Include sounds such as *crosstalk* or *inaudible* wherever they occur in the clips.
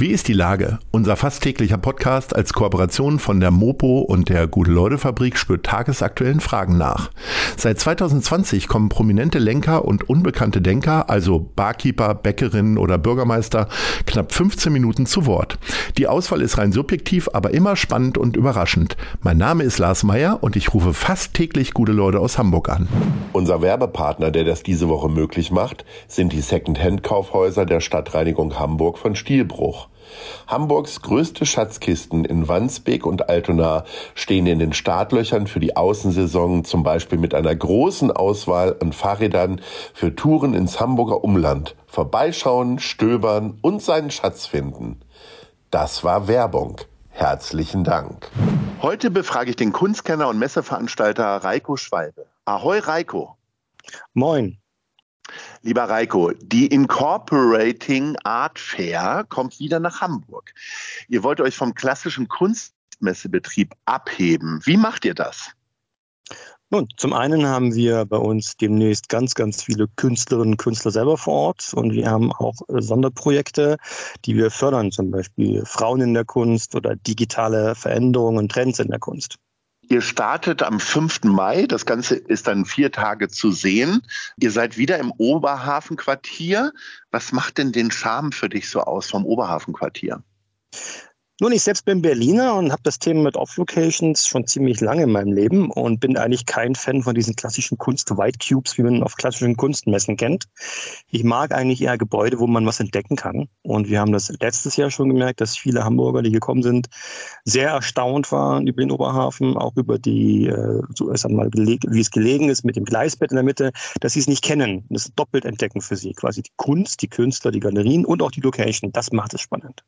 Wie ist die Lage? Unser fast täglicher Podcast als Kooperation von der Mopo und der Gute-Leute-Fabrik spürt tagesaktuellen Fragen nach. Seit 2020 kommen prominente Lenker und unbekannte Denker, also Barkeeper, Bäckerinnen oder Bürgermeister, knapp 15 Minuten zu Wort. Die Auswahl ist rein subjektiv, aber immer spannend und überraschend. Mein Name ist Lars Meyer und ich rufe fast täglich gute Leute aus Hamburg an. Unser Werbepartner, der das diese Woche möglich macht, sind die Second-Hand-Kaufhäuser der Stadtreinigung Hamburg von Stielbruch. Hamburgs größte Schatzkisten in Wandsbek und Altona stehen in den Startlöchern für die Außensaison, zum Beispiel mit einer großen Auswahl an Fahrrädern für Touren ins Hamburger Umland. Vorbeischauen, stöbern und seinen Schatz finden. Das war Werbung. Herzlichen Dank. Heute befrage ich den Kunstkenner und Messeveranstalter Reiko Schwalbe. Ahoi Reiko. Moin. Lieber Reiko, die Incorporating Art Fair kommt wieder nach Hamburg. Ihr wollt euch vom klassischen Kunstmessebetrieb abheben. Wie macht ihr das? Nun, zum einen haben wir bei uns demnächst ganz, ganz viele Künstlerinnen und Künstler selber vor Ort und wir haben auch äh, Sonderprojekte, die wir fördern, zum Beispiel Frauen in der Kunst oder digitale Veränderungen und Trends in der Kunst. Ihr startet am 5. Mai. Das Ganze ist dann vier Tage zu sehen. Ihr seid wieder im Oberhafenquartier. Was macht denn den Charme für dich so aus vom Oberhafenquartier? Nun, ich selbst bin Berliner und habe das Thema mit Off-Locations schon ziemlich lange in meinem Leben und bin eigentlich kein Fan von diesen klassischen Kunst-White Cubes, wie man auf klassischen Kunstmessen kennt. Ich mag eigentlich eher Gebäude, wo man was entdecken kann. Und wir haben das letztes Jahr schon gemerkt, dass viele Hamburger, die gekommen sind, sehr erstaunt waren über den Oberhafen, auch über die, äh, so erst einmal, wie es gelegen ist mit dem Gleisbett in der Mitte, dass sie es nicht kennen. Das ist doppelt entdecken für sie. Quasi die Kunst, die Künstler, die Galerien und auch die Location. Das macht es spannend.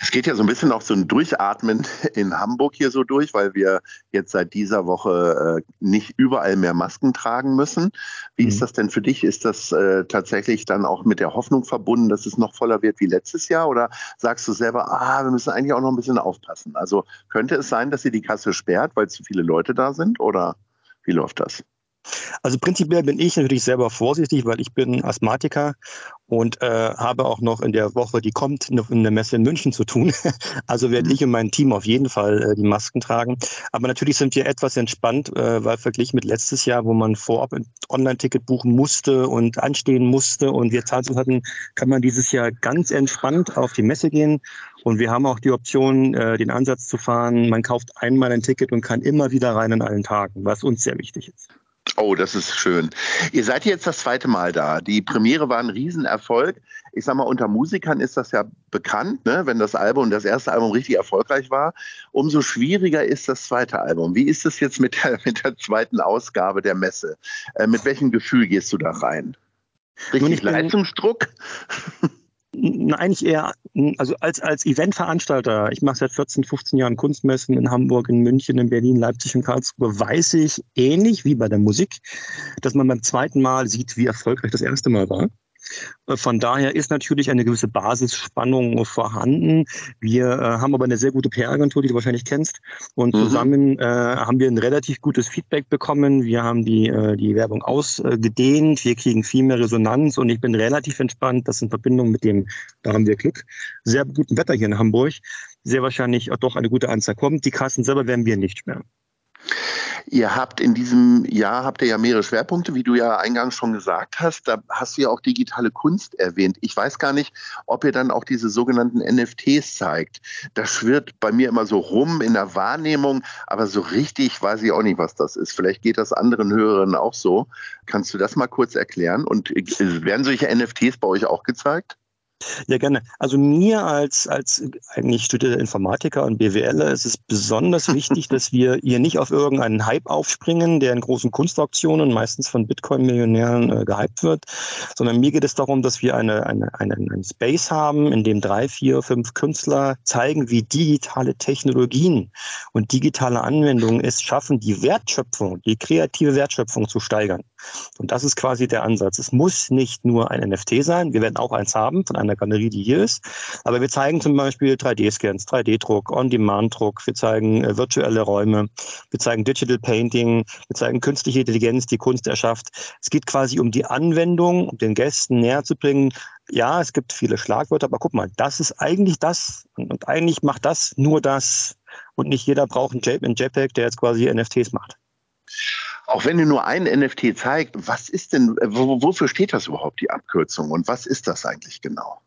Es geht ja so ein bisschen auch so ein Durchatmen *laughs* in Hamburg hier so durch, weil wir jetzt seit dieser Woche äh, nicht überall mehr Masken tragen müssen. Wie mhm. ist das denn für dich? Ist das äh, tatsächlich dann auch mit der Hoffnung verbunden, dass es noch voller wird wie letztes Jahr? Oder sagst du selber, ah, wir müssen eigentlich auch noch ein bisschen aufpassen? Also könnte es sein, dass sie die Kasse sperrt, weil zu viele Leute da sind? Oder wie läuft das? Also prinzipiell bin ich natürlich selber vorsichtig, weil ich bin Asthmatiker und äh, habe auch noch in der Woche, die kommt, noch in der Messe in München zu tun. *laughs* also werde ich und mein Team auf jeden Fall äh, die Masken tragen. Aber natürlich sind wir etwas entspannt, äh, weil verglichen mit letztes Jahr, wo man vorab ein Online-Ticket buchen musste und anstehen musste und wir Zeit hatten, kann man dieses Jahr ganz entspannt auf die Messe gehen. Und wir haben auch die Option, äh, den Ansatz zu fahren, man kauft einmal ein Ticket und kann immer wieder rein an allen Tagen, was uns sehr wichtig ist. Oh, das ist schön. Ihr seid jetzt das zweite Mal da. Die Premiere war ein Riesenerfolg. Ich sag mal, unter Musikern ist das ja bekannt, ne? wenn das Album, das erste Album richtig erfolgreich war. Umso schwieriger ist das zweite Album. Wie ist es jetzt mit der, *laughs* mit der zweiten Ausgabe der Messe? Äh, mit welchem Gefühl gehst du da rein? Richtig Leistungsdruck? *laughs* eigentlich eher, also als, als Eventveranstalter, ich mache seit 14, 15 Jahren Kunstmessen in Hamburg, in München, in Berlin, Leipzig und Karlsruhe, weiß ich ähnlich wie bei der Musik, dass man beim zweiten Mal sieht, wie erfolgreich das erste Mal war. Von daher ist natürlich eine gewisse Basisspannung vorhanden. Wir äh, haben aber eine sehr gute PR-Agentur, die du wahrscheinlich kennst. Und mhm. zusammen äh, haben wir ein relativ gutes Feedback bekommen. Wir haben die, äh, die Werbung ausgedehnt. Wir kriegen viel mehr Resonanz und ich bin relativ entspannt, dass in Verbindung mit dem, da haben wir Glück, sehr guten Wetter hier in Hamburg, sehr wahrscheinlich doch eine gute Anzahl kommt. Die Kassen selber werden wir nicht sperren. Ihr habt in diesem Jahr habt ihr ja mehrere Schwerpunkte, wie du ja eingangs schon gesagt hast. Da hast du ja auch digitale Kunst erwähnt. Ich weiß gar nicht, ob ihr dann auch diese sogenannten NFTs zeigt. Das schwirrt bei mir immer so rum in der Wahrnehmung, aber so richtig weiß ich auch nicht, was das ist. Vielleicht geht das anderen Hörerinnen auch so. Kannst du das mal kurz erklären? Und äh, werden solche NFTs bei euch auch gezeigt? Ja, gerne. Also mir als, als eigentlich studierter Informatiker und BWLer ist es besonders *laughs* wichtig, dass wir hier nicht auf irgendeinen Hype aufspringen, der in großen Kunstauktionen meistens von Bitcoin-Millionären äh, gehypt wird, sondern mir geht es darum, dass wir eine, eine, eine, einen Space haben, in dem drei, vier, fünf Künstler zeigen, wie digitale Technologien und digitale Anwendungen es schaffen, die Wertschöpfung, die kreative Wertschöpfung zu steigern. Und das ist quasi der Ansatz. Es muss nicht nur ein NFT sein. Wir werden auch eins haben von einer Galerie, die hier ist. Aber wir zeigen zum Beispiel 3D-Scans, 3D-Druck, On-Demand-Druck. Wir zeigen äh, virtuelle Räume. Wir zeigen Digital Painting. Wir zeigen künstliche Intelligenz, die Kunst erschafft. Es geht quasi um die Anwendung, um den Gästen näher zu bringen. Ja, es gibt viele Schlagwörter, aber guck mal, das ist eigentlich das und eigentlich macht das nur das und nicht jeder braucht einen JPEG, der jetzt quasi NFTs macht. Auch wenn ihr nur ein NFT zeigt, was ist denn, wofür steht das überhaupt, die Abkürzung und was ist das eigentlich genau?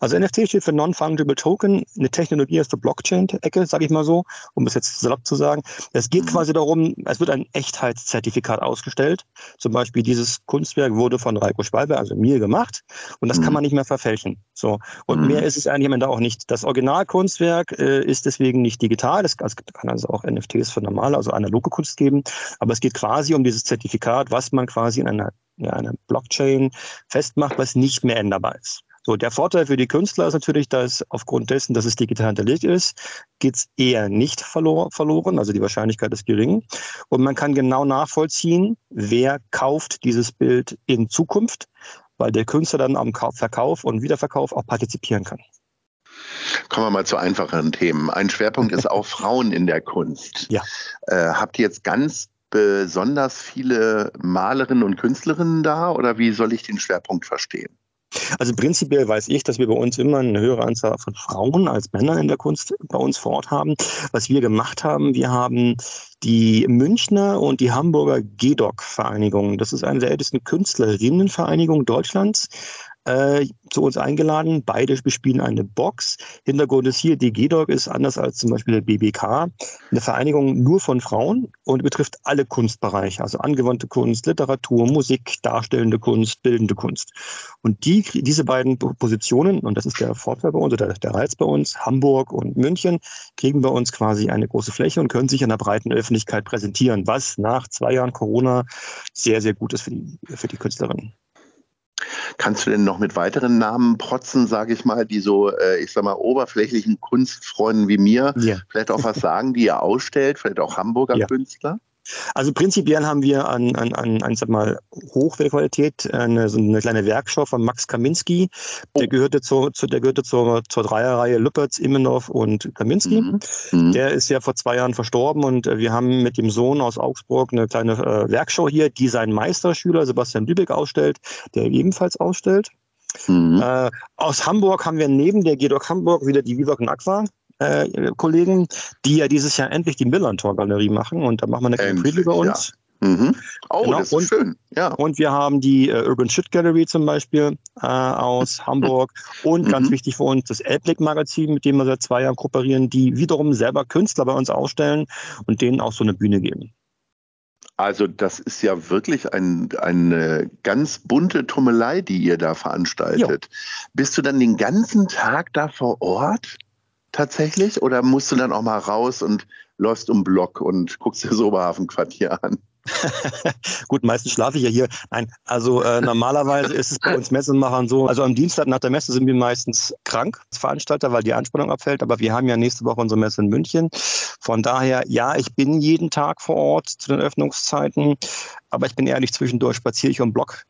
Also NFT steht für Non-Fungible Token, eine Technologie aus der Blockchain-Ecke, sage ich mal so, um es jetzt salopp zu sagen. Es geht mhm. quasi darum, es wird ein Echtheitszertifikat ausgestellt. Zum Beispiel dieses Kunstwerk wurde von Reiko Schwalbe, also mir gemacht, und das mhm. kann man nicht mehr verfälschen. So und mhm. mehr ist es eigentlich am Ende auch nicht. Das Originalkunstwerk äh, ist deswegen nicht digital. Es kann also auch NFTs für normale, also analoge Kunst geben. Aber es geht quasi um dieses Zertifikat, was man quasi in einer, ja, einer Blockchain festmacht, was nicht mehr änderbar ist. So, der Vorteil für die Künstler ist natürlich, dass aufgrund dessen, dass es digital hinterlegt ist, geht's eher nicht verlor verloren, also die Wahrscheinlichkeit ist gering. Und man kann genau nachvollziehen, wer kauft dieses Bild in Zukunft, weil der Künstler dann am Verkauf und Wiederverkauf auch partizipieren kann. Kommen wir mal zu einfacheren Themen. Ein Schwerpunkt ist auch *laughs* Frauen in der Kunst. Ja. Äh, habt ihr jetzt ganz besonders viele Malerinnen und Künstlerinnen da oder wie soll ich den Schwerpunkt verstehen? Also prinzipiell weiß ich, dass wir bei uns immer eine höhere Anzahl von Frauen als Männer in der Kunst bei uns vor Ort haben. Was wir gemacht haben, wir haben die Münchner und die Hamburger GEDOC-Vereinigung. Das ist eine der ältesten Künstlerinnenvereinigungen Deutschlands äh, zu uns eingeladen. Beide bespielen eine Box. Hintergrund ist hier, die GDOC ist anders als zum Beispiel der BBK eine Vereinigung nur von Frauen und betrifft alle Kunstbereiche, also angewandte Kunst, Literatur, Musik, darstellende Kunst, bildende Kunst. Und die, diese beiden Positionen, und das ist der Vorteil bei uns oder der Reiz bei uns, Hamburg und München, kriegen bei uns quasi eine große Fläche und können sich in der breiten Öffentlichkeit präsentieren, was nach zwei Jahren Corona sehr, sehr gut ist für die, für die Künstlerinnen. Kannst du denn noch mit weiteren Namen protzen, sage ich mal, die so, äh, ich sag mal, oberflächlichen Kunstfreunden wie mir ja. vielleicht auch was sagen, die ihr ausstellt, vielleicht auch Hamburger ja. Künstler? Also prinzipiell haben wir an, an, an, an sag mal, Hochwertqualität eine, so eine kleine Werkschau von Max Kaminski. Der oh. gehörte, zur, zu, der gehörte zur, zur Dreierreihe Lüpertz, Immenhoff und Kaminski. Mhm. Mhm. Der ist ja vor zwei Jahren verstorben und wir haben mit dem Sohn aus Augsburg eine kleine äh, Werkschau hier, die seinen Meisterschüler Sebastian Lübeck ausstellt, der ebenfalls ausstellt. Mhm. Äh, aus Hamburg haben wir neben der GEDOC Hamburg wieder die Vivac und Aqua äh, Kollegen, die ja dieses Jahr endlich die Millantor-Galerie machen und da machen wir eine kleine Preview bei uns. Ja. Mhm. Oh, genau. das ist und, schön. Ja. Und wir haben die äh, Urban Shit Gallery zum Beispiel äh, aus *laughs* Hamburg und mhm. ganz wichtig für uns das Elblick Magazin, mit dem wir seit zwei Jahren kooperieren, die wiederum selber Künstler bei uns ausstellen und denen auch so eine Bühne geben. Also das ist ja wirklich ein, eine ganz bunte Tummelei, die ihr da veranstaltet. Jo. Bist du dann den ganzen Tag da vor Ort? Tatsächlich? Oder musst du dann auch mal raus und läufst um Block und guckst dir das Oberhafenquartier an? *laughs* Gut, meistens schlafe ich ja hier. Nein, also äh, normalerweise ist es bei uns Messemachern so. Also am Dienstag nach der Messe sind wir meistens krank als Veranstalter, weil die Anspannung abfällt. Aber wir haben ja nächste Woche unsere Messe in München. Von daher, ja, ich bin jeden Tag vor Ort zu den Öffnungszeiten. Aber ich bin ehrlich, zwischendurch spaziere ich um Block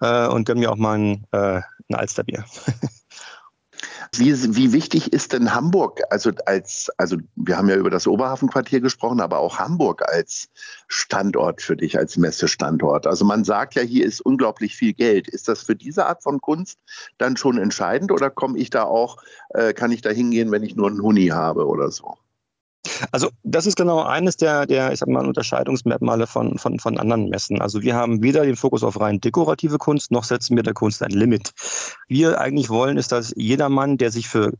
äh, und gönne mir auch mal ein, äh, ein Alsterbier. *laughs* Wie, wie wichtig ist denn Hamburg? Also als, also wir haben ja über das Oberhafenquartier gesprochen, aber auch Hamburg als Standort für dich, als Messestandort. Also man sagt ja, hier ist unglaublich viel Geld. Ist das für diese Art von Kunst dann schon entscheidend oder komme ich da auch, äh, kann ich da hingehen, wenn ich nur einen Huni habe oder so? Also das ist genau eines der, der ich sag mal, Unterscheidungsmerkmale von, von, von anderen Messen. Also wir haben weder den Fokus auf rein dekorative Kunst, noch setzen wir der Kunst ein Limit. Wir eigentlich wollen, ist, dass jedermann, der sich für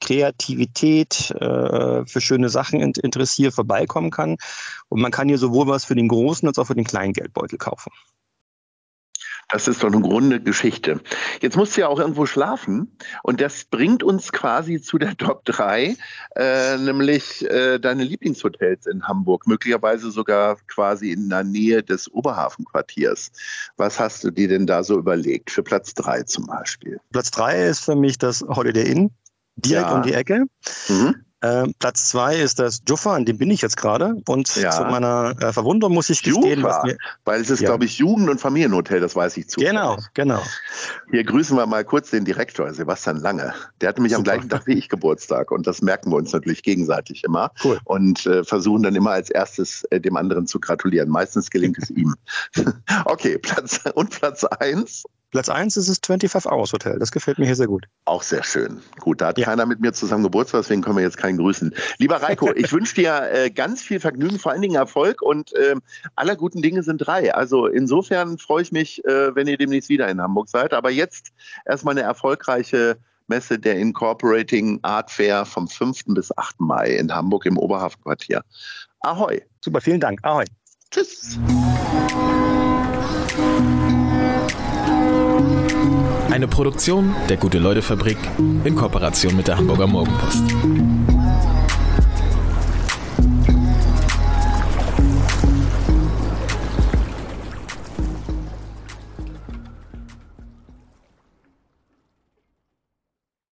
Kreativität, äh, für schöne Sachen interessiert, vorbeikommen kann. Und man kann hier sowohl was für den großen als auch für den kleinen Geldbeutel kaufen. Das ist doch eine grunde Geschichte. Jetzt musst du ja auch irgendwo schlafen. Und das bringt uns quasi zu der Top 3, äh, nämlich äh, deine Lieblingshotels in Hamburg, möglicherweise sogar quasi in der Nähe des Oberhafenquartiers. Was hast du dir denn da so überlegt? Für Platz 3 zum Beispiel. Platz 3 ist für mich das Holiday Inn, direkt ja. um die Ecke. Mhm. Äh, Platz zwei ist das Juffa, an dem bin ich jetzt gerade. Und Ja. zu meiner äh, Verwunderung muss ich gestehen, was Jufa, mir. weil es ist, Ja. glaube ich, Jugend- und Familienhotel, das weiß ich zu. Genau, genau. Hier grüßen wir mal kurz den Direktor, Sebastian Lange. Der hatte mich am Super. gleichen Tag wie ich Geburtstag und das merken wir uns natürlich gegenseitig immer Cool. und äh, versuchen dann immer als erstes äh, dem anderen zu gratulieren. Meistens gelingt es ihm. *laughs* okay, Platz und Platz eins. Platz eins ist das 25 Hours Hotel. Das gefällt mir hier sehr gut. Auch sehr schön. Gut, da hat Ja. keiner mit mir zusammen Geburtstag, deswegen können wir jetzt keinen grüßen. Lieber Reiko, *laughs* ich wünsche dir äh, ganz viel Vergnügen, vor allen Dingen Erfolg und ähm, aller guten Dinge sind drei. Also insofern freue ich mich, äh, wenn ihr demnächst wieder in Hamburg seid. Aber jetzt erstmal eine erfolgreiche Messe der Incorporating Art Fair vom 5. bis 8. Mai in Hamburg im Oberhafenquartier. Ahoi. Super, vielen Dank. Ahoi. Tschüss. Eine Produktion der Gute-Leute-Fabrik in Kooperation mit der Hamburger Morgenpost.